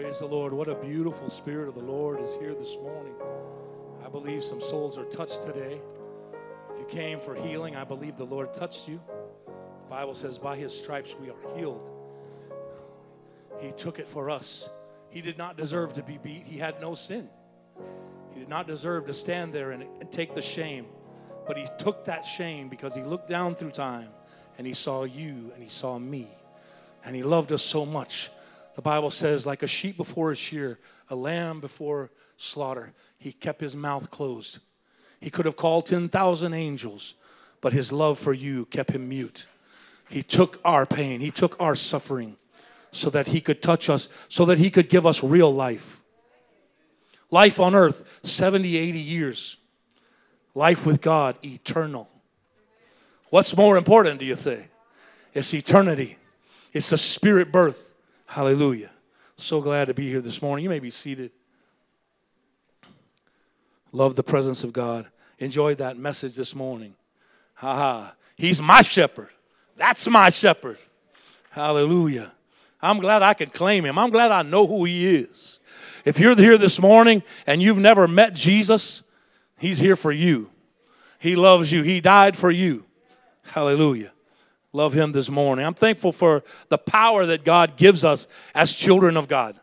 Praise the Lord. What a beautiful Spirit of the Lord is here this morning. I believe some souls are touched today. If you came for healing, I believe the Lord touched you. The Bible says, by his stripes we are healed. He took it for us. He did not deserve to be beat, he had no sin. He did not deserve to stand there and, and take the shame. But he took that shame because he looked down through time and he saw you and he saw me. And he loved us so much. The Bible says, like a sheep before a shear, a lamb before slaughter, he kept his mouth closed. He could have called 10,000 angels, but his love for you kept him mute. He took our pain, he took our suffering so that he could touch us, so that he could give us real life. Life on earth, 70, 80 years. Life with God, eternal. What's more important, do you say? It's eternity, it's a spirit birth. Hallelujah. So glad to be here this morning. You may be seated. Love the presence of God. Enjoyed that message this morning. Ha ha. He's my shepherd. That's my shepherd. Hallelujah. I'm glad I can claim him. I'm glad I know who he is. If you're here this morning and you've never met Jesus, he's here for you. He loves you. He died for you. Hallelujah. Love him this morning. I'm thankful for the power that God gives us as children of God.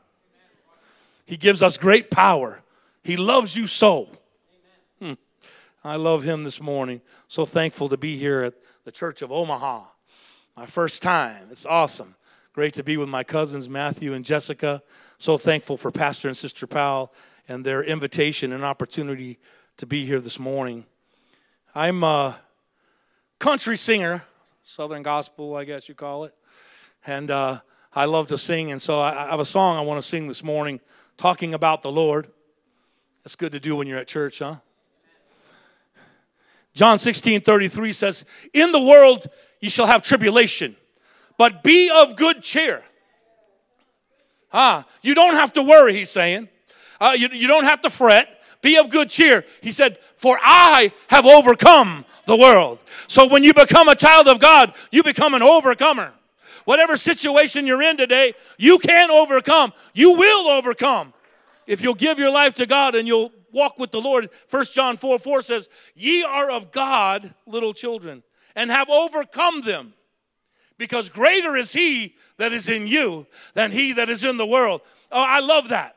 He gives us great power. He loves you so. Hmm. I love him this morning. So thankful to be here at the Church of Omaha. My first time. It's awesome. Great to be with my cousins, Matthew and Jessica. So thankful for Pastor and Sister Powell and their invitation and opportunity to be here this morning. I'm a country singer, Southern gospel, I guess you call it. And uh, I love to sing. And so I, I have a song I want to sing this morning talking about the Lord. That's good to do when you're at church, huh? John 16 33 says, In the world you shall have tribulation but be of good cheer. Ah, you don't have to worry, he's saying. Uh, you, you don't have to fret. Be of good cheer. He said, For I have overcome the world. So when you become a child of God, you become an overcomer. Whatever situation you're in today, you can overcome. You will overcome if you'll give your life to God and you'll walk with the Lord. 1 John 4 4 says, Ye are of God, little children, and have overcome them because greater is he that is in you than he that is in the world. Oh, I love that.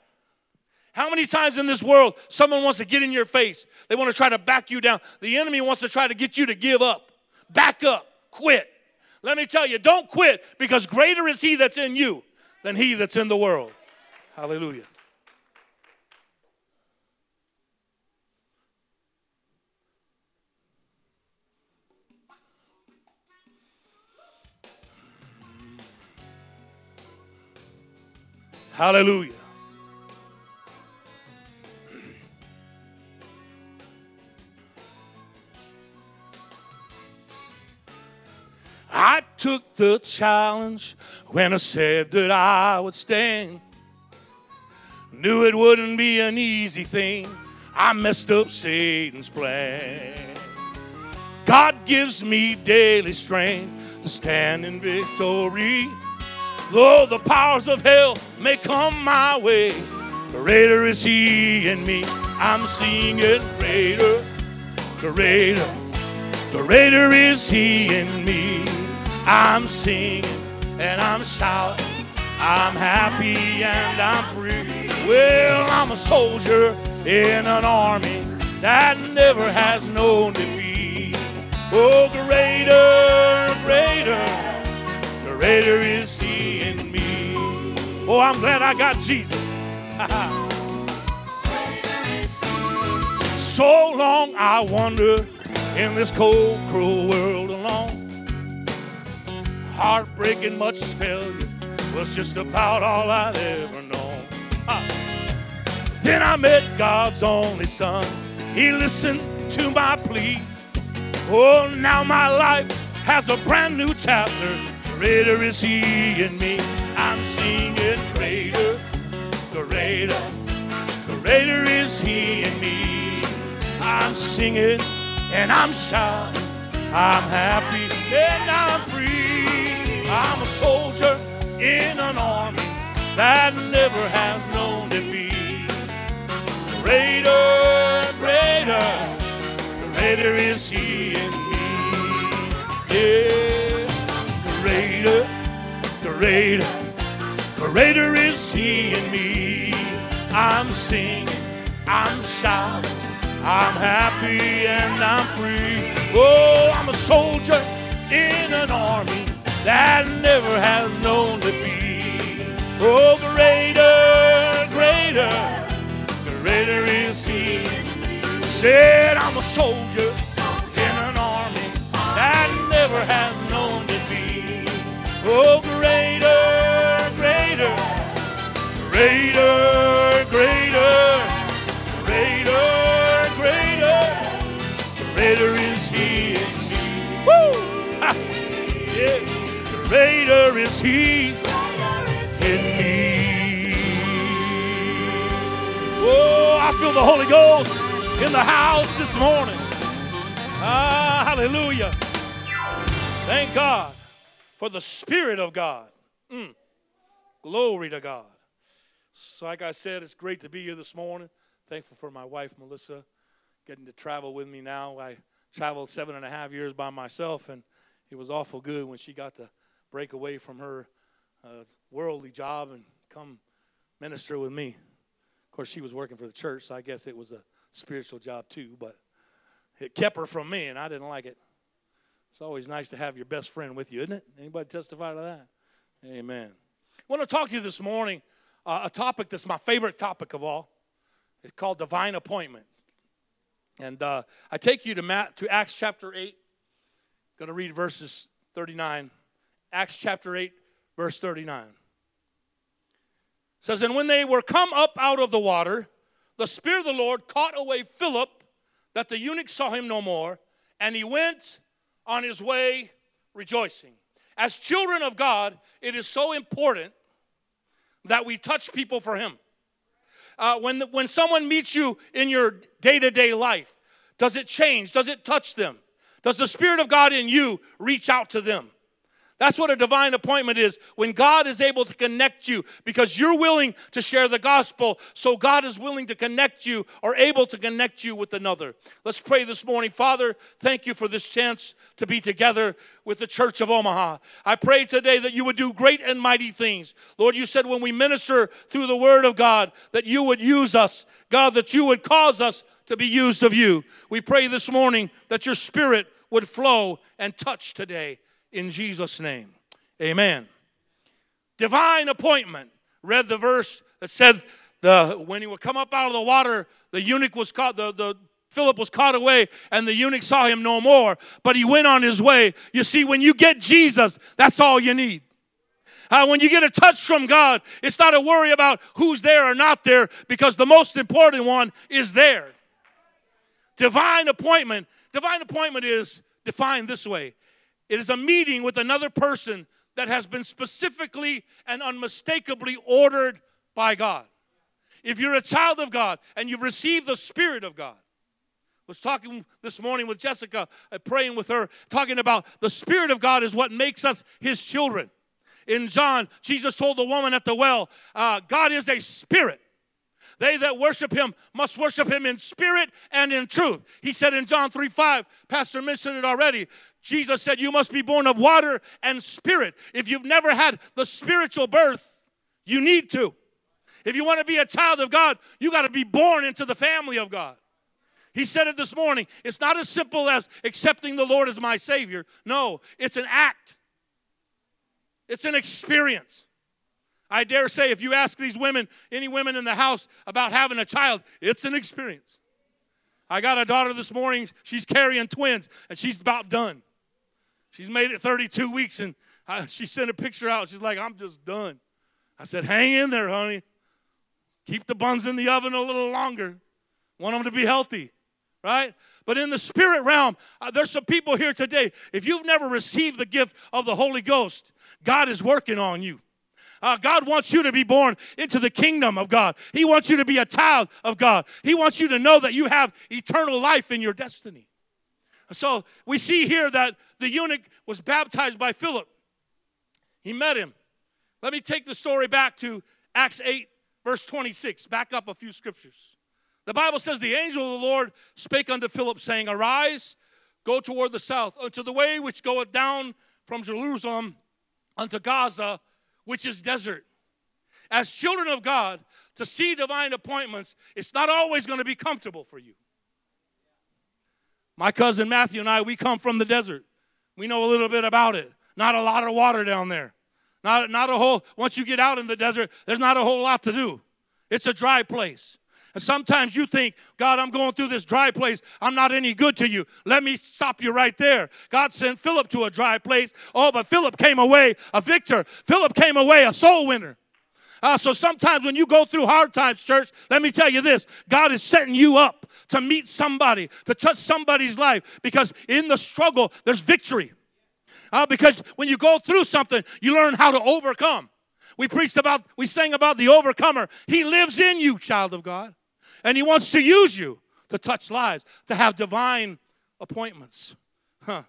How many times in this world someone wants to get in your face? They want to try to back you down. The enemy wants to try to get you to give up, back up, quit. Let me tell you, don't quit because greater is he that's in you than he that's in the world. Hallelujah. Hallelujah. I took the challenge when I said that I would stand. Knew it wouldn't be an easy thing. I messed up Satan's plan. God gives me daily strength to stand in victory. Though the powers of hell may come my way, greater is He in me. I'm seeing it greater, greater, greater is He in me. I'm singing and I'm shouting. I'm happy and I'm free. Well, I'm a soldier in an army that never has known defeat. Oh, greater, greater, greater is He in me. Oh, I'm glad I got Jesus. so long I wandered in this cold, cruel world. Heartbreak and much failure was just about all I'd ever known. Then I met God's only Son. He listened to my plea. Oh, now my life has a brand new chapter. Greater is He in me. I'm singing greater, greater, greater is He in me. I'm singing and I'm shouting. I'm happy and I'm free. I'm a soldier in an army that never has known defeat. Greater, greater, greater is He in me. Yeah, greater, greater, greater is He in me. I'm singing, I'm shouting, I'm happy and I'm free. Oh, I'm a soldier in an army that never has known to be. Oh, greater, greater, greater is He. Said I'm a soldier Feel the Holy Ghost in the house this morning. Ah, hallelujah. Thank God for the Spirit of God. Mm. Glory to God. So, like I said, it's great to be here this morning. Thankful for my wife, Melissa, getting to travel with me now. I traveled seven and a half years by myself, and it was awful good when she got to break away from her uh, worldly job and come minister with me. Course, she was working for the church, so I guess it was a spiritual job too, but it kept her from me, and I didn't like it. It's always nice to have your best friend with you, isn't it? Anybody testify to that? Amen. I want to talk to you this morning uh, a topic that's my favorite topic of all. It's called divine appointment. And uh, I take you to, Matt, to Acts chapter 8. I'm going to read verses 39. Acts chapter 8, verse 39. Says, And when they were come up out of the water, the Spirit of the Lord caught away Philip, that the eunuch saw him no more, and he went on his way rejoicing. As children of God, it is so important that we touch people for Him. Uh, when, when someone meets you in your day to day life, does it change? Does it touch them? Does the Spirit of God in you reach out to them? That's what a divine appointment is. When God is able to connect you because you're willing to share the gospel, so God is willing to connect you or able to connect you with another. Let's pray this morning. Father, thank you for this chance to be together with the Church of Omaha. I pray today that you would do great and mighty things. Lord, you said when we minister through the Word of God, that you would use us. God, that you would cause us to be used of you. We pray this morning that your Spirit would flow and touch today in Jesus' name. Amen. Divine appointment. Read the verse that said the when he would come up out of the water, the eunuch was caught, the, the Philip was caught away, and the eunuch saw him no more, but he went on his way. You see, when you get Jesus, that's all you need. Uh, when you get a touch from God, it's not a worry about who's there or not there because the most important one is there. Divine appointment. Divine appointment is defined this way it is a meeting with another person that has been specifically and unmistakably ordered by God. If you're a child of God and you've received the Spirit of God, was talking this morning with Jessica, uh, praying with her, talking about the Spirit of God is what makes us His children. In John, Jesus told the woman at the well, uh, God is a spirit. They that worship him must worship him in spirit and in truth. He said in John 3 5, Pastor mentioned it already. Jesus said, You must be born of water and spirit. If you've never had the spiritual birth, you need to. If you want to be a child of God, you got to be born into the family of God. He said it this morning. It's not as simple as accepting the Lord as my Savior. No, it's an act, it's an experience. I dare say, if you ask these women, any women in the house, about having a child, it's an experience. I got a daughter this morning, she's carrying twins, and she's about done. She's made it 32 weeks and I, she sent a picture out. She's like, I'm just done. I said, hang in there, honey. Keep the buns in the oven a little longer. Want them to be healthy, right? But in the spirit realm, uh, there's some people here today. If you've never received the gift of the Holy Ghost, God is working on you. Uh, God wants you to be born into the kingdom of God. He wants you to be a child of God. He wants you to know that you have eternal life in your destiny. So we see here that the eunuch was baptized by Philip. He met him. Let me take the story back to Acts 8, verse 26. Back up a few scriptures. The Bible says, The angel of the Lord spake unto Philip, saying, Arise, go toward the south, unto the way which goeth down from Jerusalem unto Gaza, which is desert. As children of God, to see divine appointments, it's not always going to be comfortable for you. My cousin Matthew and I, we come from the desert. We know a little bit about it. Not a lot of water down there. Not, not a whole, once you get out in the desert, there's not a whole lot to do. It's a dry place. And sometimes you think, God, I'm going through this dry place. I'm not any good to you. Let me stop you right there. God sent Philip to a dry place. Oh, but Philip came away a victor. Philip came away a soul winner. Uh, so sometimes when you go through hard times, church, let me tell you this God is setting you up to meet somebody, to touch somebody's life, because in the struggle, there's victory. Uh, because when you go through something, you learn how to overcome. We preached about, we sang about the overcomer. He lives in you, child of God. And He wants to use you to touch lives, to have divine appointments. Huh.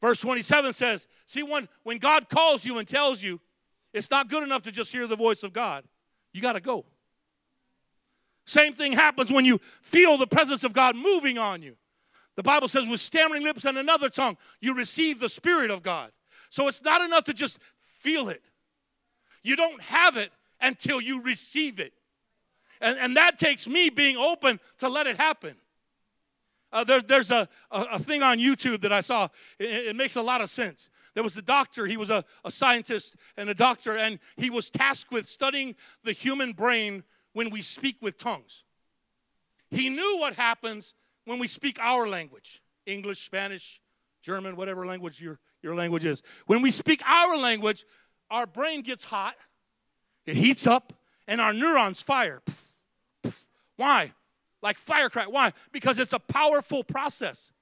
Verse 27 says, See, when, when God calls you and tells you, it's not good enough to just hear the voice of God. You got to go. Same thing happens when you feel the presence of God moving on you. The Bible says, with stammering lips and another tongue, you receive the Spirit of God. So it's not enough to just feel it. You don't have it until you receive it. And, and that takes me being open to let it happen. Uh, there's there's a, a, a, thing on YouTube that I saw. It, it, makes a lot of sense. There was a doctor, he was a, a scientist and a doctor, and he was tasked with studying the human brain when we speak with tongues. He knew what happens when we speak our language English, Spanish, German, whatever language your, your language is. When we speak our language, our brain gets hot, it heats up, and our neurons fire. Why? Like firecracker. Why? Because it's a powerful process.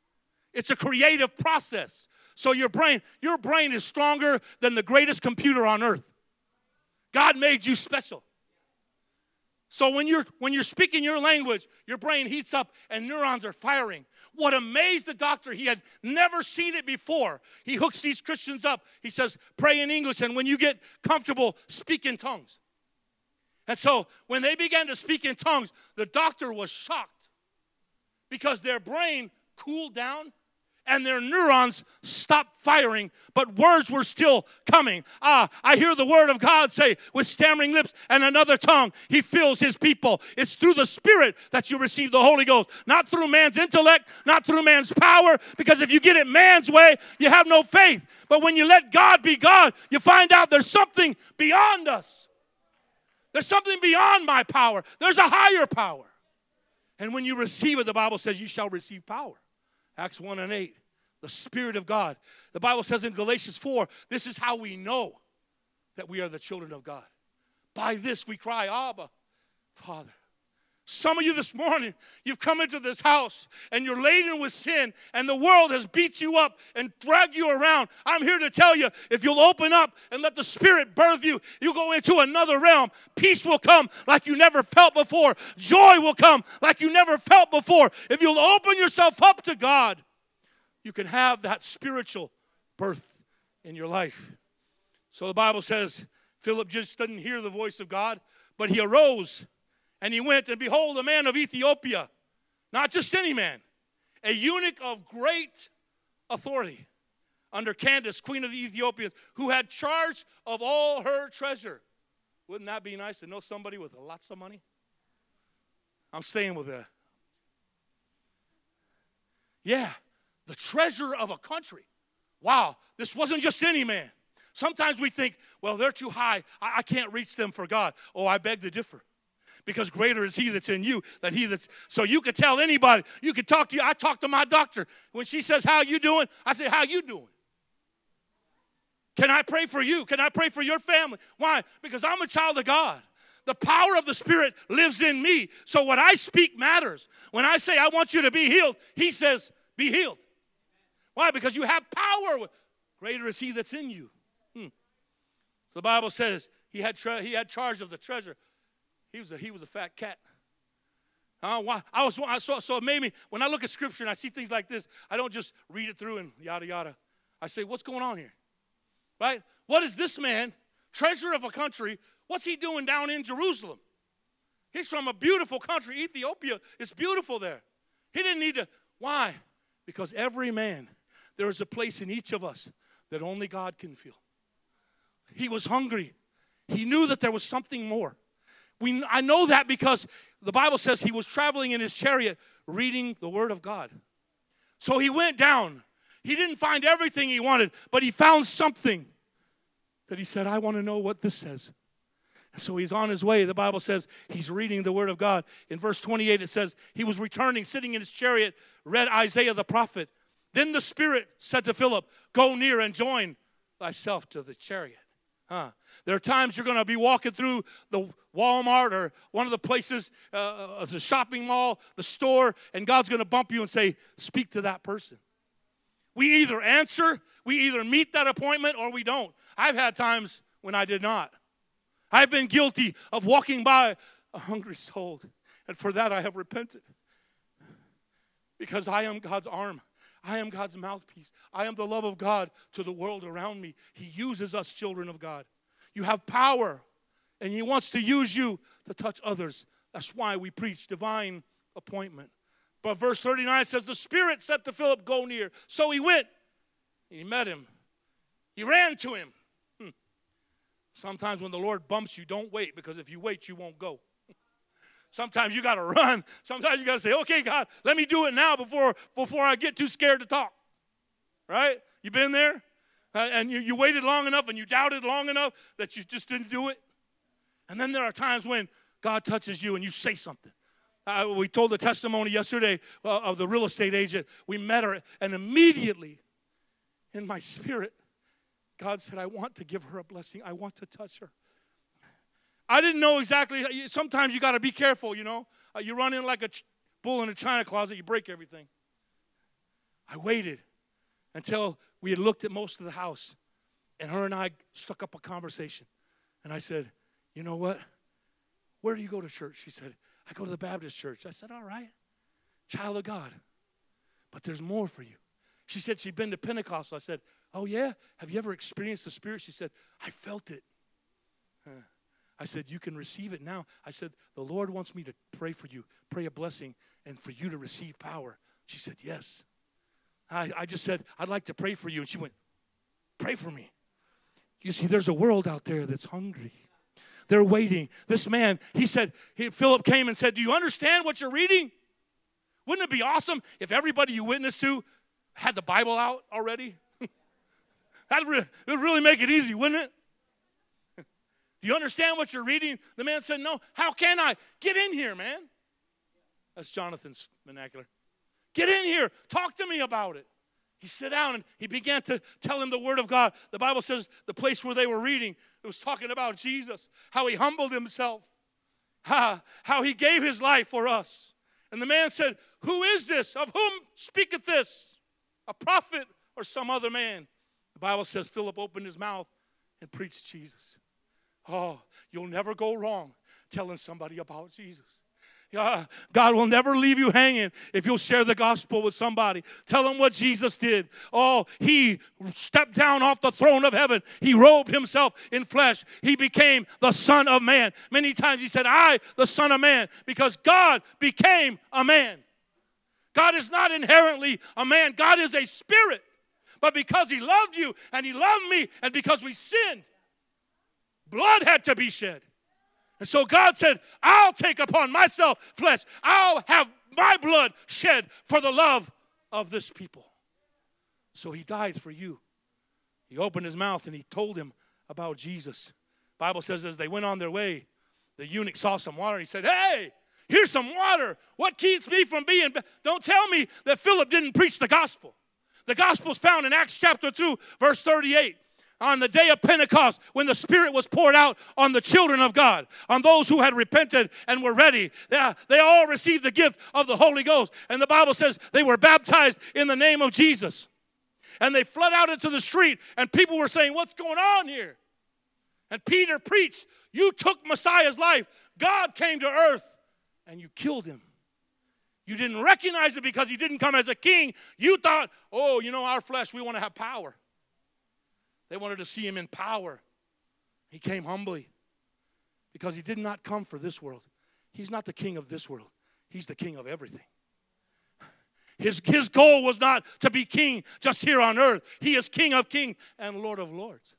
It's a creative process. So your brain, your brain is stronger than the greatest computer on earth. God made you special. So when you're when you're speaking your language, your brain heats up and neurons are firing. What amazed the doctor, he had never seen it before. He hooks these Christians up. He says, "Pray in English and when you get comfortable, speak in tongues." And so when they began to speak in tongues, the doctor was shocked because their brain cooled down and their neurons stopped firing, but words were still coming. Ah, I hear the word of God say, with stammering lips and another tongue, He fills His people. It's through the Spirit that you receive the Holy Ghost, not through man's intellect, not through man's power, because if you get it man's way, you have no faith. But when you let God be God, you find out there's something beyond us. There's something beyond my power, there's a higher power. And when you receive it, the Bible says you shall receive power. Acts 1 and 8. The Spirit of God. The Bible says in Galatians 4 this is how we know that we are the children of God. By this we cry, Abba, Father. Some of you this morning, you've come into this house and you're laden with sin, and the world has beat you up and dragged you around. I'm here to tell you if you'll open up and let the Spirit birth you, you go into another realm. Peace will come like you never felt before, joy will come like you never felt before. If you'll open yourself up to God, you can have that spiritual birth in your life. So the Bible says Philip just didn't hear the voice of God, but he arose and he went, and behold, a man of Ethiopia, not just any man, a eunuch of great authority under Candace, queen of the Ethiopians, who had charge of all her treasure. Wouldn't that be nice to know somebody with lots of money? I'm saying with a, yeah, the treasure of a country. Wow, this wasn't just any man. Sometimes we think, well, they're too high. I, I can't reach them for God. Oh, I beg to differ because greater is he that's in you than he that's so you could tell anybody. You could talk to you. I talk to my doctor. When she says how you doing? I say how you doing? Can i pray for you? Can i pray for your family? Why? Because i'm a child of god. The power of the spirit lives in me. So what i speak matters. When i say i want you to be healed he says be healed. Why? Because you have power. Greater is he that's in you. Hmm. so the bible says he had, he had charge of the treasure he was a, he was a fat cat. Uh, why? I was I saw, so it made me when I look at scripture and I see things like this, I don't just read it through and yada yada. I say, what's going on here? Right? What is this man, treasure of a country? What's he doing down in Jerusalem? He's from a beautiful country. Ethiopia It's beautiful there. He didn't need to. Why? Because every man, there is a place in each of us that only God can feel. He was hungry. He knew that there was something more. We, I know that because the Bible says he was traveling in his chariot reading the Word of God. So he went down. He didn't find everything he wanted, but he found something that he said, I want to know what this says. So he's on his way. The Bible says he's reading the Word of God. In verse 28, it says, He was returning, sitting in his chariot, read Isaiah the prophet. Then the Spirit said to Philip, Go near and join thyself to the chariot. Huh. There are times you're going to be walking through the Walmart or one of the places, uh, uh the shopping mall, the store, and God's going to bump you and say, Speak to that person. We either answer, we either meet that appointment, or we don't. I've had times when I did not. I've been guilty of walking by a hungry soul, and for that I have repented. Because I am God's arm. I am God's mouthpiece. I am the love of God to the world around me. He uses us, children of God. You have power, and He wants to use you to touch others. That's why we preach divine appointment. But verse 39 says, The Spirit said to Philip, Go near. So he went. He met him. He ran to him. Hmm. Sometimes when the Lord bumps you, don't wait because if you wait, you won't go. Sometimes you got to run. Sometimes you got to say, okay, God, let me do it now before, before I get too scared to talk. Right? You been there? Uh, and you, you waited long enough and you doubted long enough that you just didn't do it. And then there are times when God touches you and you say something. Uh, we told the testimony yesterday uh, of the real estate agent. We met her, and immediately in my spirit, God said, I want to give her a blessing. I want to touch her. I didn't know exactly. Sometimes you got to be careful, you know. Uh, you run in like a ch- bull in a china closet, you break everything. I waited until we had looked at most of the house, and her and I struck up a conversation. And I said, You know what? Where do you go to church? She said, I go to the Baptist church. I said, All right, child of God. But there's more for you. She said she'd been to Pentecost. I said, Oh, yeah? Have you ever experienced the Spirit? She said, I felt it. I said, You can receive it now. I said, The Lord wants me to pray for you, pray a blessing, and for you to receive power. She said, Yes. I, I just said, I'd like to pray for you. And she went, Pray for me. You see, there's a world out there that's hungry. They're waiting. This man, he said, he, Philip came and said, Do you understand what you're reading? Wouldn't it be awesome if everybody you witnessed to had the Bible out already? That would really make it easy, wouldn't it? Do you understand what you're reading? The man said, No. How can I? Get in here, man. That's Jonathan's vernacular. Get in here. Talk to me about it. He sat down and he began to tell him the word of God. The Bible says the place where they were reading, it was talking about Jesus, how he humbled himself, how, how he gave his life for us. And the man said, Who is this? Of whom speaketh this? A prophet or some other man? The Bible says Philip opened his mouth and preached Jesus. Oh, you'll never go wrong telling somebody about Jesus. Yeah, God will never leave you hanging if you'll share the gospel with somebody. Tell them what Jesus did. Oh, he stepped down off the throne of heaven. He robed himself in flesh. He became the Son of Man. Many times he said, I, the Son of Man, because God became a man. God is not inherently a man, God is a spirit. But because he loved you and he loved me, and because we sinned, blood had to be shed. And so God said, I'll take upon myself flesh. I'll have my blood shed for the love of this people. So he died for you. He opened his mouth and he told him about Jesus. Bible says as they went on their way, the eunuch saw some water. He said, Hey, here's some water. What keeps me from being? Don't tell me that Philip didn't preach the gospel. The gospel is found in Acts chapter 2, verse 38 on the day of Pentecost when the Spirit was poured out on the children of God, on those who had repented and were ready. They, uh, they all received the gift of the Holy Ghost. And the Bible says they were baptized in the name of Jesus. And they fled out into the street, and people were saying, What's going on here? And Peter preached, You took Messiah's life. God came to earth, and you killed him. You didn't recognize it because he didn't come as a king. You thought, Oh, you know, our flesh, we want to have power. They wanted to see him in power. He came humbly. because he did not come for this world. He's not the king of this world, he's the king of everything. His, his goal was not to be king just here on earth. He is king of kings and lord of lords.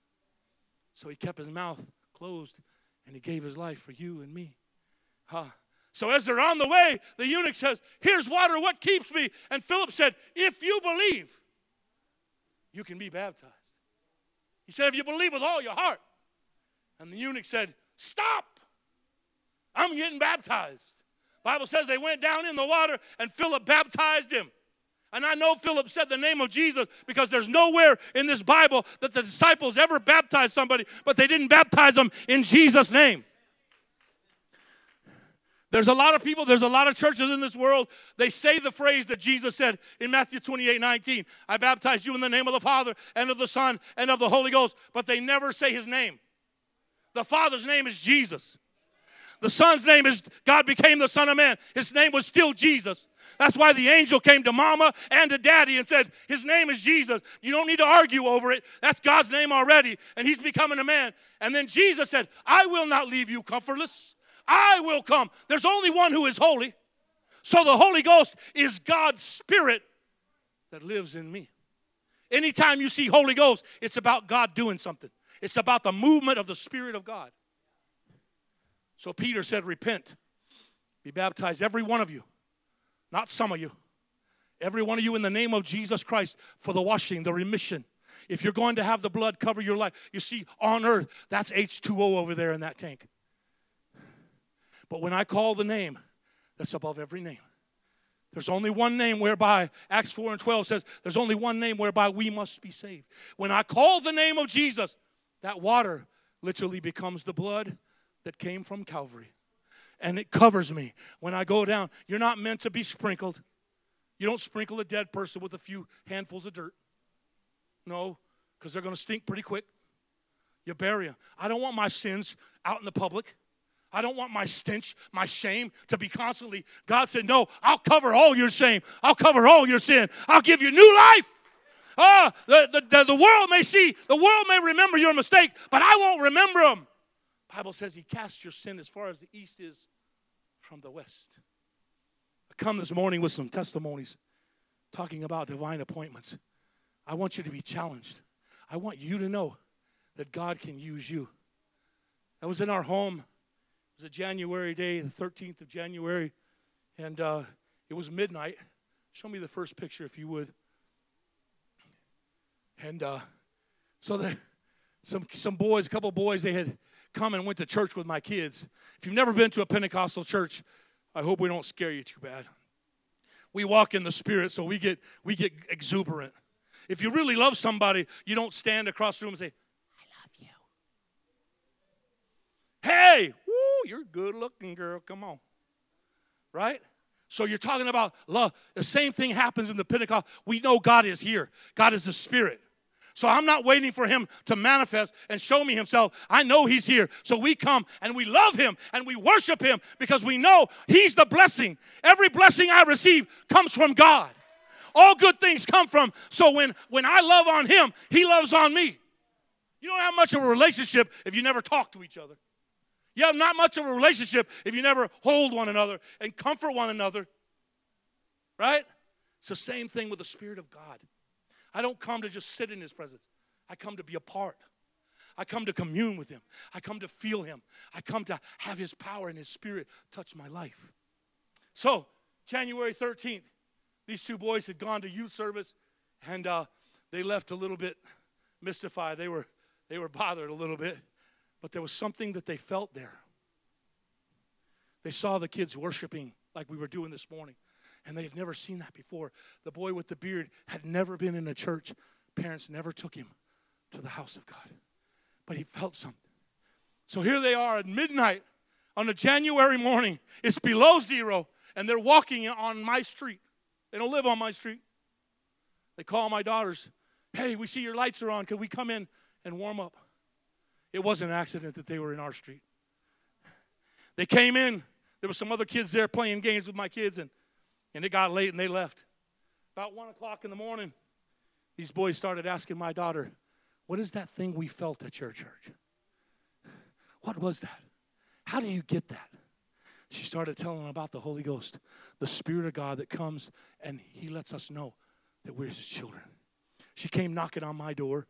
So he kept his mouth closed and he gave his life for you and me. Huh. So as they're on the way, the eunuch says, Here's water, what keeps me? And Philip said, If you believe, you can be baptized. He said, If you believe with all your heart. And the eunuch said, Stop! I'm getting baptized. Bible says they went down in the water and Philip baptized him. And I know Philip said the name of Jesus because there's nowhere in this Bible that the disciples ever baptized somebody, but they didn't baptize them in Jesus' name. There's a lot of people, there's a lot of churches in this world, they say the phrase that Jesus said in Matthew 28 19 I baptize you in the name of the Father and of the Son and of the Holy Ghost, but they never say his name. The Father's name is Jesus. The Son's name is God became the Son of Man. His name was still Jesus. That's why the angel came to mama and to daddy and said, His name is Jesus. You don't need to argue over it. That's God's name already. And He's becoming a man. And then Jesus said, I will not leave you comfortless. I will come. There's only one who is holy. So the Holy Ghost is God's Spirit that lives in me. Anytime you see Holy Ghost, it's about God doing something. It's about the movement of the Spirit of God. So Peter said, Repent, be baptized, every one of you, not some of you, every one of you in the name of Jesus Christ for the washing, the remission. If you're going to have the blood cover your life, you see, on earth, that's H2O over there in that tank. But when I call the name that's above every name, there's only one name whereby, Acts 4 and 12 says, there's only one name whereby we must be saved. When I call the name of Jesus, that water literally becomes the blood that came from Calvary. And it covers me when I go down. You're not meant to be sprinkled. You don't sprinkle a dead person with a few handfuls of dirt. No, because they're going to stink pretty quick. You bury them. I don't want my sins out in the public. I don't want my stench, my shame to be constantly. God said, No, I'll cover all your shame. I'll cover all your sin. I'll give you new life. Ah, the, the, the, the world may see, the world may remember your mistake, but I won't remember them. Bible says he cast your sin as far as the east is from the west. I come this morning with some testimonies talking about divine appointments. I want you to be challenged. I want you to know that God can use you. I was in our home. Was a January day, the 13th of January, and uh, it was midnight. Show me the first picture, if you would. And uh, so the, some some boys, a couple boys, they had come and went to church with my kids. If you've never been to a Pentecostal church, I hope we don't scare you too bad. We walk in the spirit, so we get we get exuberant. If you really love somebody, you don't stand across the room and say, "I love you." Hey, woo, you're good looking girl. Come on. Right? So you're talking about love. The same thing happens in the Pentecost. We know God is here. God is the Spirit. So I'm not waiting for him to manifest and show me himself. I know he's here. So we come and we love him and we worship him because we know he's the blessing. Every blessing I receive comes from God. All good things come from. So when when I love on him, he loves on me. You don't have much of a relationship if you never talk to each other. You have not much of a relationship if you never hold one another and comfort one another. Right? It's the same thing with the Spirit of God. I don't come to just sit in His presence, I come to be a part. I come to commune with Him. I come to feel Him. I come to have His power and His Spirit touch my life. So, January 13th, these two boys had gone to youth service and uh, they left a little bit mystified. They were, they were bothered a little bit, but there was something that they felt there. They saw the kids worshiping like we were doing this morning and they had never seen that before. The boy with the beard had never been in a church. Parents never took him to the house of God, but he felt something. So here they are at midnight on a January morning. It's below zero, and they're walking on my street. They don't live on my street. They call my daughters, Hey, we see your lights are on. Can we come in and warm up? It wasn't an accident that they were in our street. They came in. There were some other kids there playing games with my kids, and and it got late and they left. About one o'clock in the morning, these boys started asking my daughter, What is that thing we felt at your church? What was that? How do you get that? She started telling them about the Holy Ghost, the Spirit of God that comes and He lets us know that we're His children. She came knocking on my door.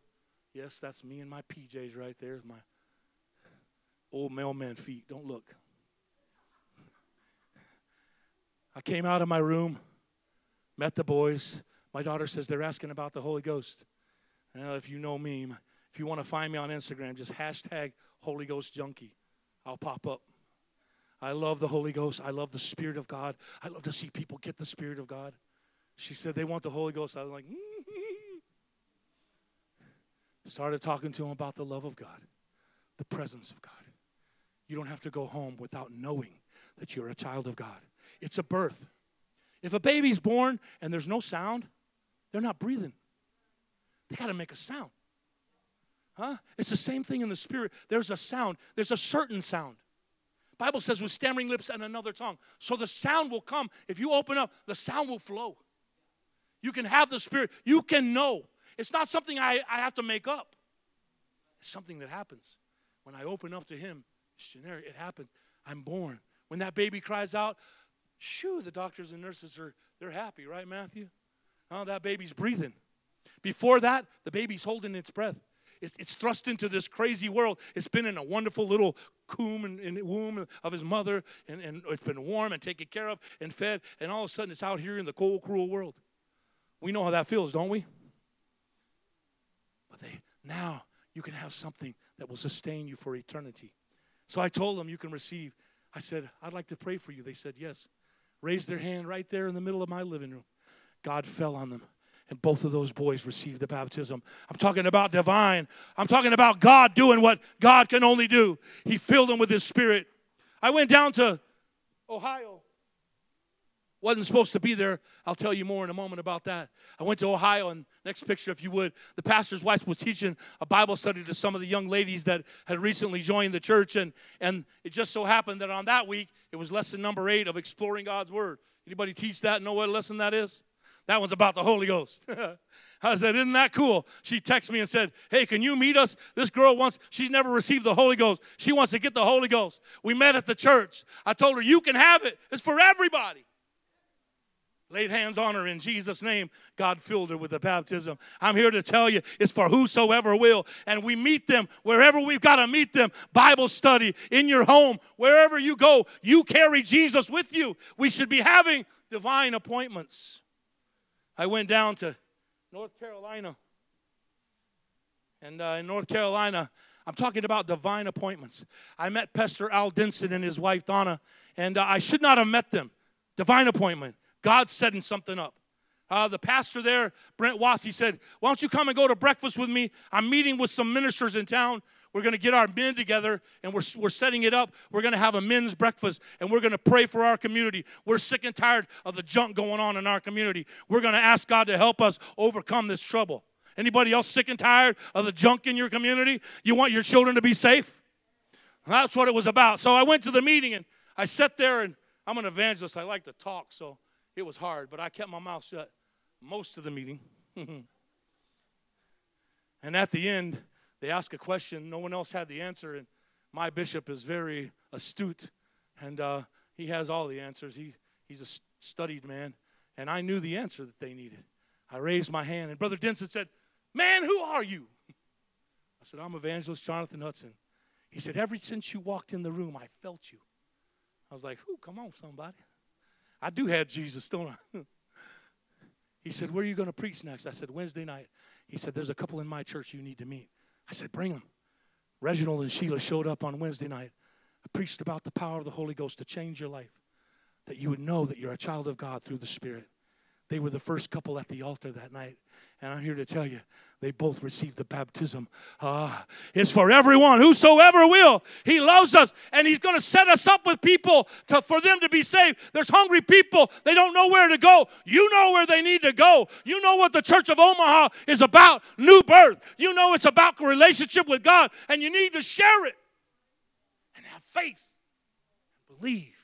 Yes, that's me and my PJs right there, my old mailman feet. Don't look. I came out of my room, met the boys. My daughter says they're asking about the Holy Ghost. Well, if you know me, if you want to find me on Instagram, just hashtag Holy Ghost Junkie. I'll pop up. I love the Holy Ghost. I love the Spirit of God. I love to see people get the Spirit of God. She said they want the Holy Ghost. I was like, hmm. Started talking to him about the love of God, the presence of God. You don't have to go home without knowing that you're a child of God. It's a birth. If a baby's born and there's no sound, they're not breathing. They got to make a sound. Huh? It's the same thing in the spirit. There's a sound. There's a certain sound. Bible says with stammering lips and another tongue. So the sound will come. If you open up, the sound will flow. You can have the spirit. You can know. It's not something I, I have to make up. It's something that happens. When I open up to him, it's generic. it happened. I'm born. When that baby cries out, shoo, the doctors and nurses are they're happy, right, Matthew? Oh, that baby's breathing. Before that, the baby's holding its breath. It's, thrust into this crazy world. It's been in a wonderful little comb and, and womb of his mother, and, and it's been warm and taken care of and fed, and all of a sudden it's out here in the cold, cruel world. We know how that feels, don't we? Now you can have something that will sustain you for eternity. So I told them you can receive. I said, I'd like to pray for you. They said yes. Raised their hand right there in the middle of my living room. God fell on them and both of those boys received the baptism. I'm talking about divine. I'm talking about God doing what God can only do. He filled them with His Spirit. I went down to Ohio. Wasn't supposed to be there. I'll tell you more in a moment about that. I went to Ohio, and next picture, if you would. The pastor's wife was teaching a Bible study to some of the young ladies that had recently joined the church, and, and it just so happened that on that week, it was lesson number eight of exploring God's Word. Anybody teach that? Know what lesson that is? That one's about the Holy Ghost. I said, Isn't that cool? She texted me and said, Hey, can you meet us? This girl wants, she's never received the Holy Ghost. She wants to get the Holy Ghost. We met at the church. I told her, You can have it, it's for everybody. Laid hands on her in Jesus' name. God filled her with the baptism. I'm here to tell you it's for whosoever will. And we meet them wherever we've got to meet them. Bible study, in your home, wherever you go, you carry Jesus with you. We should be having divine appointments. I went down to North Carolina. And uh, in North Carolina, I'm talking about divine appointments. I met Pastor Al Denson and his wife Donna, and uh, I should not have met them. Divine appointment. God's setting something up. Uh, the pastor there, Brent Watts, he said, Why don't you come and go to breakfast with me? I'm meeting with some ministers in town. We're going to get our men together and we're, we're setting it up. We're going to have a men's breakfast and we're going to pray for our community. We're sick and tired of the junk going on in our community. We're going to ask God to help us overcome this trouble. Anybody else sick and tired of the junk in your community? You want your children to be safe? That's what it was about. So I went to the meeting and I sat there and I'm an evangelist. I like to talk, so it was hard, but I kept my mouth shut most of the meeting. and at the end, they ask a question, no one else had the answer, and my bishop is very astute, and uh, he has all the answers. He, he's a studied man, and I knew the answer that they needed. I raised my hand, and Brother Denson said, Man, who are you? I said, I'm evangelist Jonathan Hudson. He said, Ever since you walked in the room, I felt you. I was like, Who? Come on, somebody. I do have Jesus, don't I? he said, Where are you going to preach next? I said, Wednesday night. He said, There's a couple in my church you need to meet. I said, Bring them. Reginald and Sheila showed up on Wednesday night. I preached about the power of the Holy Ghost to change your life, that you would know that you're a child of God through the Spirit. They were the first couple at the altar that night. And I'm here to tell you, they both received the baptism. Ah, it's for everyone, whosoever will. He loves us, and He's going to set us up with people to, for them to be saved. There's hungry people, they don't know where to go. You know where they need to go. You know what the Church of Omaha is about new birth. You know it's about a relationship with God, and you need to share it and have faith and believe.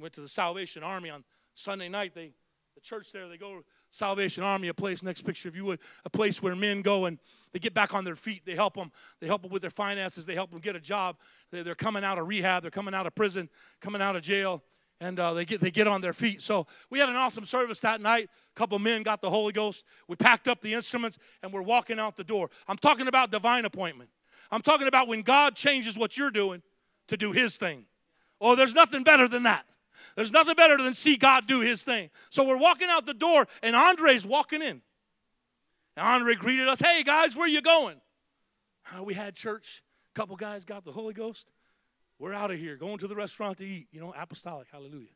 Went to the Salvation Army on Sunday night. They the church there, they go Salvation Army, a place, next picture if you would, a place where men go and they get back on their feet. They help them. They help them with their finances. They help them get a job. They're coming out of rehab. They're coming out of prison, coming out of jail, and uh, they get they get on their feet. So we had an awesome service that night. A couple men got the Holy Ghost. We packed up the instruments and we're walking out the door. I'm talking about divine appointment. I'm talking about when God changes what you're doing to do His thing. Oh, there's nothing better than that. There's nothing better than see God do his thing. So we're walking out the door, and Andre's walking in. And Andre greeted us, Hey guys, where you going? Uh, we had church. A couple guys got the Holy Ghost. We're out of here, going to the restaurant to eat. You know, apostolic, hallelujah.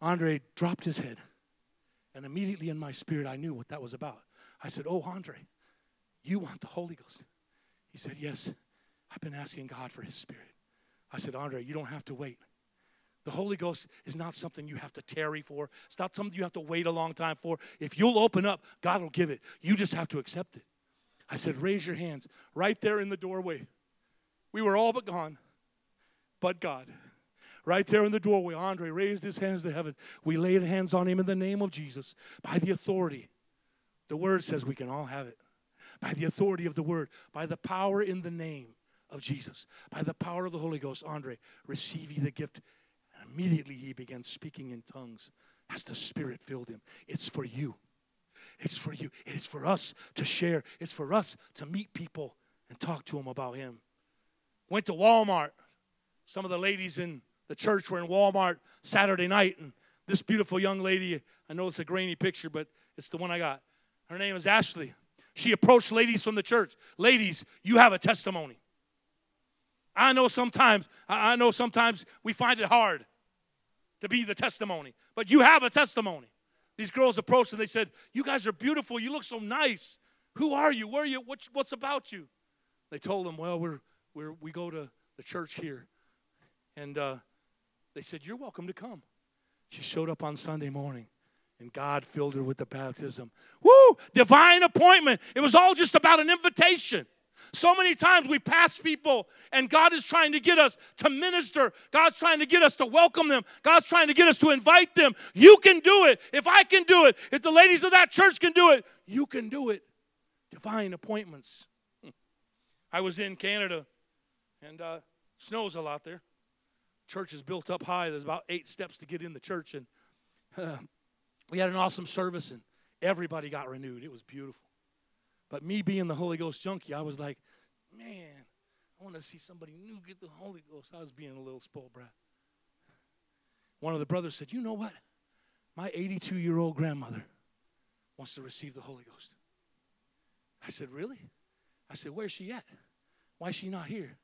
Andre dropped his head. And immediately in my spirit, I knew what that was about. I said, Oh, Andre, you want the Holy Ghost? He said, Yes, I've been asking God for his spirit. I said, Andre, you don't have to wait. The Holy Ghost is not something you have to tarry for. It's not something you have to wait a long time for. If you'll open up, God will give it. You just have to accept it. I said, raise your hands right there in the doorway. We were all but gone, but God. Right there in the doorway, Andre raised his hands to heaven. We laid hands on him in the name of Jesus by the authority. The word says we can all have it. By the authority of the word, by the power in the name of Jesus. By the power of the Holy Ghost, Andre, receive ye the gift. And immediately he began speaking in tongues as the Spirit filled him. It's for you. It's for you. It's for us to share. It's for us to meet people and talk to them about him. Went to Walmart. Some of the ladies in the church were in Walmart Saturday night, and this beautiful young lady, I know it's a grainy picture, but it's the one I got. Her name is Ashley. She approached ladies from the church. Ladies, you have a testimony. I know sometimes, I know sometimes we find it hard to be the testimony, but you have a testimony. These girls approached and they said, You guys are beautiful. You look so nice. Who are you? Where are you? What's, what's about you? They told them, Well, we're, we're, we go to the church here. And uh, they said, You're welcome to come. She showed up on Sunday morning and God filled her with the baptism. Woo! Divine appointment. It was all just about an invitation. So many times we pass people and God is trying to get us to minister. God's trying to get us to welcome them. God's trying to get us to invite them. You can do it. If I can do it, if the ladies of that church can do it, you can do it. Divine appointments. I was in Canada and uh, snows a lot there. Church is built up high. There's about eight steps to get in the church. And uh, we had an awesome service and everybody got renewed. It was beautiful. But me being the Holy Ghost junkie, I was like, man, I want to see somebody new get the Holy Ghost. I was being a little spoiled brat. One of the brothers said, You know what? My 82 year old grandmother wants to receive the Holy Ghost. I said, Really? I said, Where's she at? Why is she not here?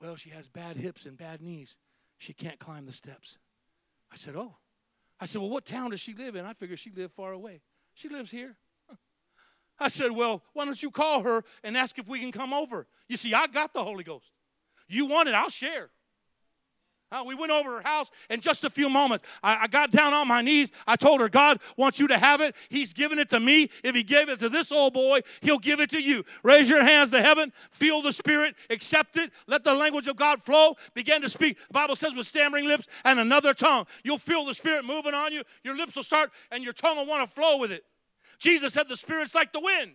Well, she has bad hips and bad knees. She can't climb the steps. I said, Oh. I said, Well, what town does she live in? I figured she lived far away. She lives here. I said, Well, why don't you call her and ask if we can come over? You see, I got the Holy Ghost. You want it, I'll share. Uh, we went over her house in just a few moments. I, I, got down on my knees. I told her, God wants you to have it. He's given it to me. If He gave it to this old boy, He'll give it to you. Raise your hands to heaven. Feel the Spirit. Accept it. Let the language of God flow. Begin to speak. The Bible says with stammering lips and another tongue. You'll feel the Spirit moving on you. Your lips will start and your tongue will want to flow with it. Jesus said the Spirit's like the wind.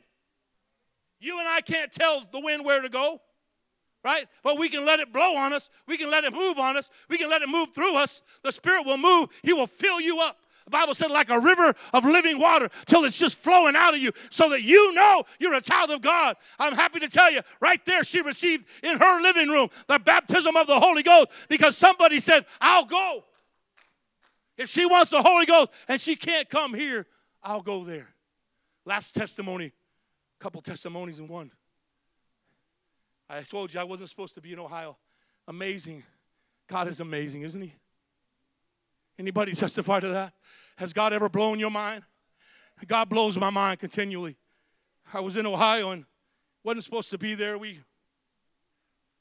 You and I can't tell the wind where to go, right? But we can let it blow on us. We can let it move on us. We can let it move through us. The Spirit will move, He will fill you up. The Bible said, like a river of living water, till it's just flowing out of you, so that you know you're a child of God. I'm happy to tell you, right there, she received in her living room the baptism of the Holy Ghost because somebody said, I'll go. If she wants the Holy Ghost and she can't come here, I'll go there. Last testimony, a couple testimonies in one. I told you I wasn't supposed to be in Ohio. Amazing. God is amazing, isn't he? Anybody testify to that? Has God ever blown your mind? God blows my mind continually. I was in Ohio and wasn't supposed to be there. We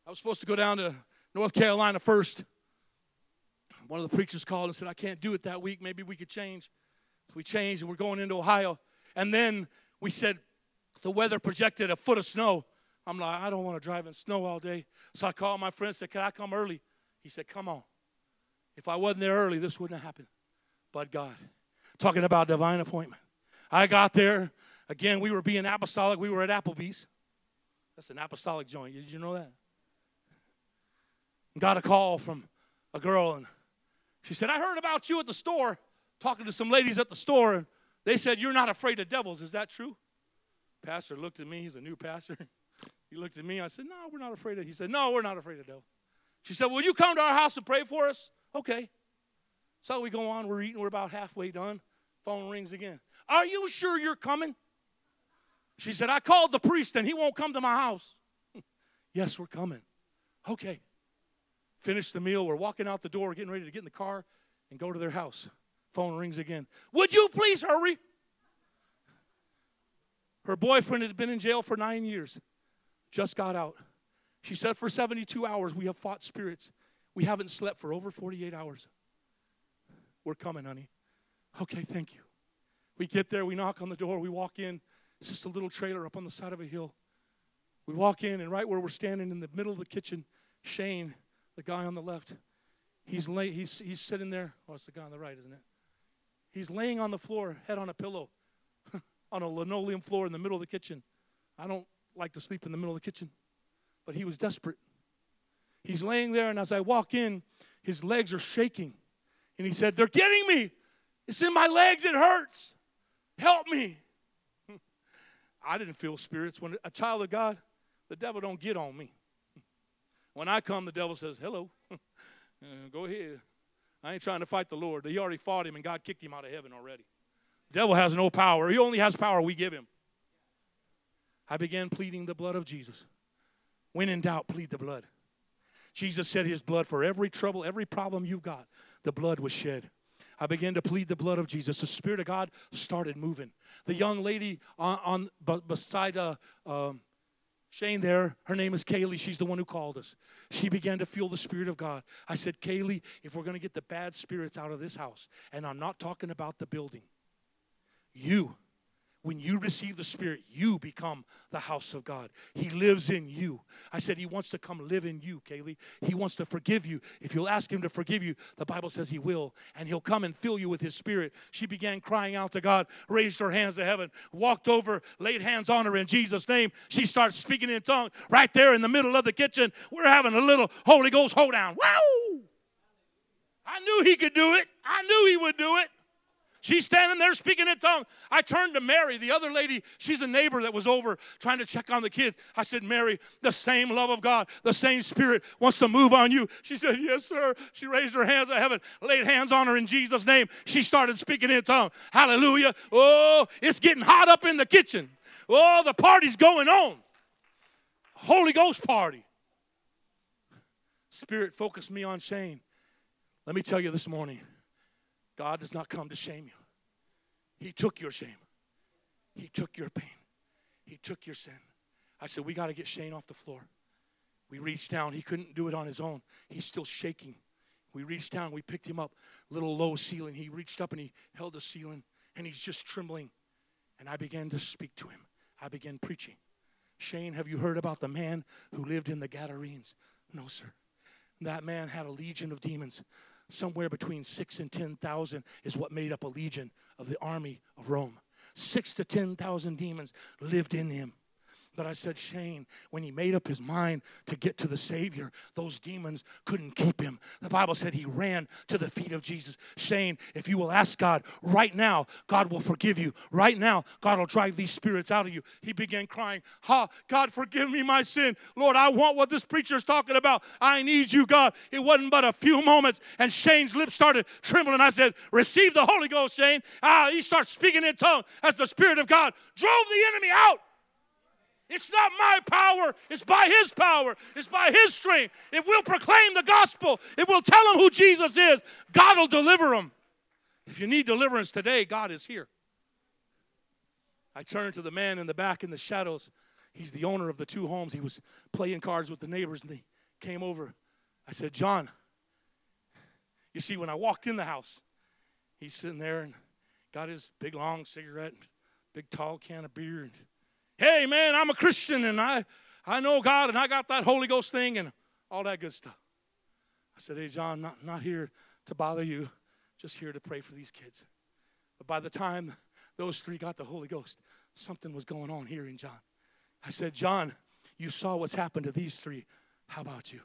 I was supposed to go down to North Carolina first. One of the preachers called and said, I can't do it that week. Maybe we could change. So we changed and we're going into Ohio. And then we said the weather projected a foot of snow. I'm like, I don't want to drive in snow all day. So I called my friend said, Can I come early? He said, Come on. If I wasn't there early, this wouldn't have happened. But God. talking about divine appointment. I got there. Again, we were being apostolic. We were at Applebee's. That's an apostolic joint. Did you know that? Got a call from a girl, and she said, I heard about you at the store, talking to some ladies at the store, and they said, You're not afraid of devils. Is that true? Pastor looked at me. He's a new pastor. he looked at me. I said, No, we're not afraid of He said, No, we're not afraid of devils. She said, Will you come to our house and pray for us? Okay. So we go on. We're eating. We're about halfway done. Phone rings again. Are you sure you're coming? She said, I called the priest and he won't come to my house. yes, we're coming. Okay. Finish the meal. We're walking out the door, getting ready to get in the car and go to their house. Phone rings again. Would you please hurry? Her boyfriend had been in jail for nine years, just got out. She said, For 72 hours, we have fought spirits. We haven't slept for over 48 hours. We're coming, honey. Okay, thank you. We get there, we knock on the door, we walk in. It's just a little trailer up on the side of a hill. We walk in, and right where we're standing in the middle of the kitchen, Shane, the guy on the left, he's, lay, he's, he's sitting there. Oh, it's the guy on the right, isn't it? He's laying on the floor, head on a pillow, on a linoleum floor in the middle of the kitchen. I don't like to sleep in the middle of the kitchen, but he was desperate. He's laying there, and as I walk in, his legs are shaking. And he said, They're getting me. It's in my legs, it hurts. Help me. I didn't feel spirits. When a child of God, the devil don't get on me. When I come, the devil says, Hello, uh, go ahead. I ain't trying to fight the Lord. He already fought him, and God kicked him out of heaven already. The devil has no power. He only has power we give him. I began pleading the blood of Jesus. When in doubt, plead the blood. Jesus said his blood for every trouble, every problem you've got, the blood was shed. I began to plead the blood of Jesus. The Spirit of God started moving. The young lady on, on beside uh, um, Shane there, her name is Kaylee. She's the one who called us. She began to feel the Spirit of God. I said, Kaylee, if we're going to get the bad spirits out of this house, and I'm not talking about the building, you when you receive the Spirit, you become the house of God. He lives in you. I said, He wants to come live in you, Kaylee. He wants to forgive you. If you'll ask Him to forgive you, the Bible says He will, and He'll come and fill you with His Spirit. She began crying out to God, raised her hands to heaven, walked over, laid hands on her in Jesus' name. She starts speaking in tongues right there in the middle of the kitchen. We're having a little Holy Ghost hoedown. Wow! I knew He could do it, I knew He would do it. She's standing there speaking in tongues. I turned to Mary, the other lady. She's a neighbor that was over trying to check on the kids. I said, Mary, the same love of God, the same Spirit wants to move on you. She said, Yes, sir. She raised her hands to heaven, laid hands on her in Jesus' name. She started speaking in tongues. Hallelujah. Oh, it's getting hot up in the kitchen. Oh, the party's going on. Holy Ghost party. Spirit focused me on Shane. Let me tell you this morning. God does not come to shame you. He took your shame, He took your pain, He took your sin. I said, We got to get Shane off the floor. We reached down. He couldn't do it on his own. He's still shaking. We reached down. We picked him up, little low ceiling. He reached up and he held the ceiling and he's just trembling. And I began to speak to him. I began preaching. Shane, have you heard about the man who lived in the Gadarenes? No, sir. That man had a legion of demons somewhere between six and 10,000 is what made up a legion of the army of Rome. Six to 10,000 demons lived in him. But I said, Shane, when he made up his mind to get to the Savior, those demons couldn't keep him. The Bible said he ran to the feet of Jesus. Shane, if you will ask God right now, God will forgive you. Right now, God will drive these spirits out of you. He began crying, Ha, God, forgive me my sin. Lord, I want what this preacher is talking about. I need you, God. It wasn't but a few moments, and Shane's lips started trembling. I said, Receive the Holy Ghost, Shane. Ah, he starts speaking in tongues as the Spirit of God drove the enemy out. It's not my power, it's by His power, it's by His strength. It will proclaim the gospel, it will tell them who Jesus is. God will deliver them. If you need deliverance today, God is here. I turned to the man in the back in the shadows. He's the owner of the two homes. He was playing cards with the neighbors and he came over. I said, John, you see, when I walked in the house, he's sitting there and got his big long cigarette, big tall can of beer, and hey man, I'm a Christian and I, I know God and I got that Holy Ghost thing and all that good stuff. I said, hey John, not, not here to bother you, just here to pray for these kids. But by the time those three got the Holy Ghost, something was going on here in John. I said, John, you saw what's happened to these three. How about you?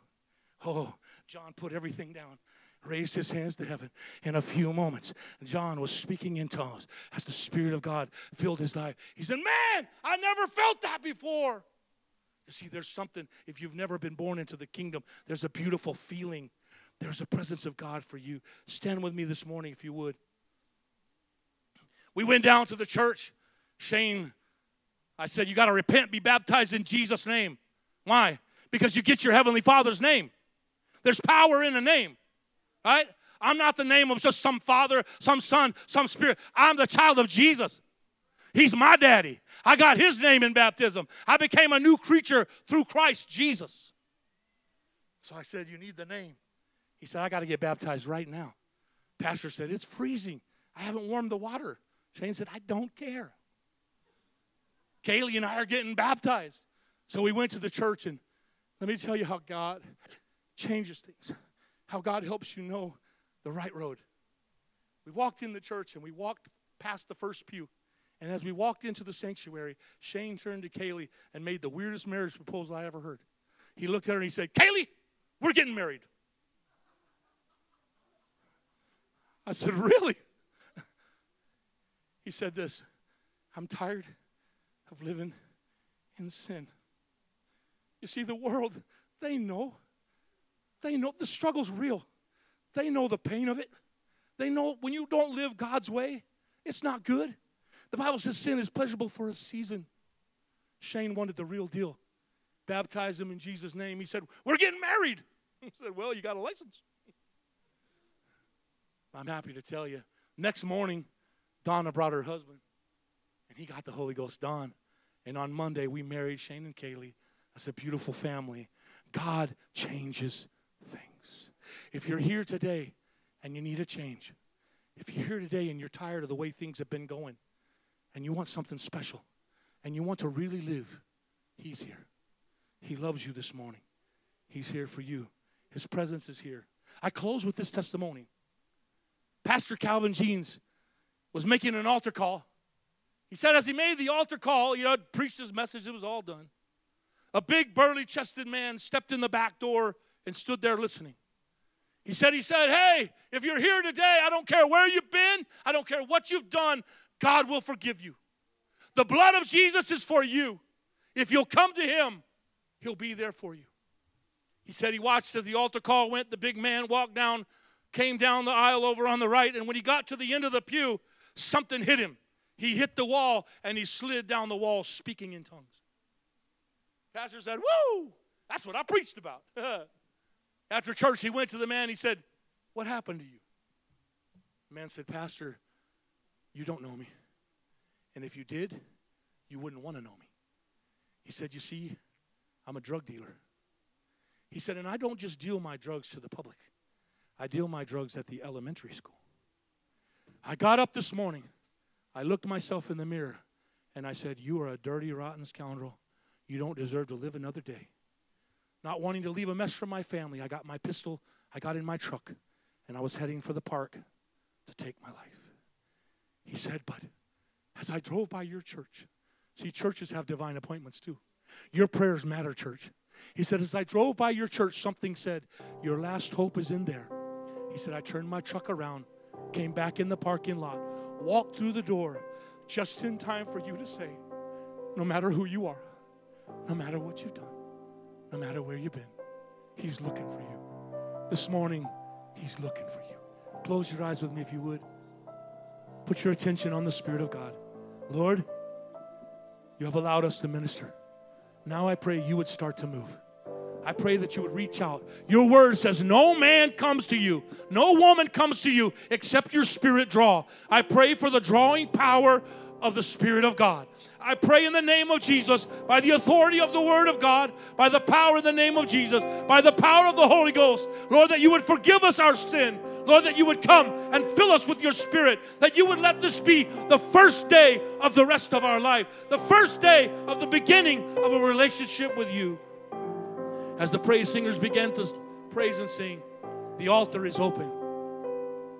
Oh, John put everything down, raised his hands to heaven. In a few moments, John was speaking in tongues as the Spirit of God filled his life. He said, Man, I never felt that before. You see, there's something, if you've never been born into the kingdom, there's a beautiful feeling. There's a presence of God for you. Stand with me this morning, if you would. We went down to the church. Shane, I said, You got to repent, be baptized in Jesus' name. Why? Because you get your Heavenly Father's name. There's power in a name, right? I'm not the name of just some father, some son, some spirit. I'm the child of Jesus. He's my daddy. I got his name in baptism. I became a new creature through Christ Jesus. So I said, You need the name. He said, I got to get baptized right now. Pastor said, It's freezing. I haven't warmed the water. Shane said, I don't care. Kaylee and I are getting baptized. So we went to the church, and let me tell you how God changes things, how God helps you know the right road. We walked in the church and we walked past the first pew. And as we walked into the sanctuary, Shane turned to Kaylee and made the weirdest marriage proposal I ever heard. He looked at her and he said, Kaylee, we're getting married. I said, Really? He said this I'm tired of living in sin. You see, the world, they know. They know the struggle's real. They know the pain of it. They know when you don't live God's way, it's not good. The Bible says sin is pleasurable for a season. Shane wanted the real deal. Baptize him in Jesus' name. He said, We're getting married. He said, Well, you got a license. I'm happy to tell you. Next morning, Donna brought her husband, and he got the Holy Ghost, Don. And on Monday, we married Shane and Kaylee as a beautiful family. God changes. If you're here today and you need a change, if you're here today and you're tired of the way things have been going, and you want something special, and you want to really live, He's here. He loves you this morning. He's here for you. His presence is here. I close with this testimony. Pastor Calvin Jeans was making an altar call. He said, as he made the altar call, you know, preached his message, it was all done. A big, burly chested man stepped in the back door and stood there listening. He said, He said, Hey, if you're here today, I don't care where you've been, I don't care what you've done, God will forgive you. The blood of Jesus is for you. If you'll come to Him, He'll be there for you. He said he watched as the altar call went, the big man walked down came down the aisle over on the right, and when he got to the end of the pew, something hit him. He hit the wall and he slid down the wall speaking in tongues. Pastor said, Woo! That's what I preached about. After church, he went to the man. He said, What happened to you? The man said, Pastor, you don't know me. And if you did, you wouldn't want to know me. He said, You see, I'm a drug dealer. He said, And I don't just deal my drugs to the public. I deal my drugs at the elementary school. I got up this morning. I looked myself in the mirror and I said, You are a dirty, rotten scoundrel. You don't deserve to live another day. Not wanting to leave a mess for my family, I got my pistol, I got in my truck, and I was heading for the park to take my life. He said, But as I drove by your church, see, churches have divine appointments too. Your prayers matter, church. He said, As I drove by your church, something said, Your last hope is in there. He said, I turned my truck around, came back in the parking lot, walked through the door just in time for you to say, no matter who you are, no matter what you've done, no matter where you've been, He's looking for you. This morning, He's looking for you. Close your eyes with me if you would. Put your attention on the Spirit of God. Lord, you have allowed us to minister. Now I pray you would start to move. I pray that you would reach out. Your word says, No man comes to you, no woman comes to you except your spirit draw. I pray for the drawing power of the Spirit of God. I pray in the name of Jesus, by the authority of the Word of God, by the power in the name of Jesus, by the power of the Holy Ghost, Lord, that you would forgive us our sin. Lord, that you would come and fill us with your Spirit, that you would let this be the first day of the rest of our life, the first day of the beginning of a relationship with you. As the praise singers began to praise and sing, the altar is open.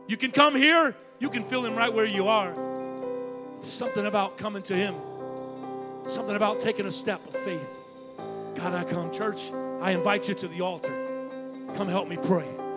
You can come here, you can fill Him right where you are. Something about coming to Him, something about taking a step of faith. God, I come. Church, I invite you to the altar. Come help me pray.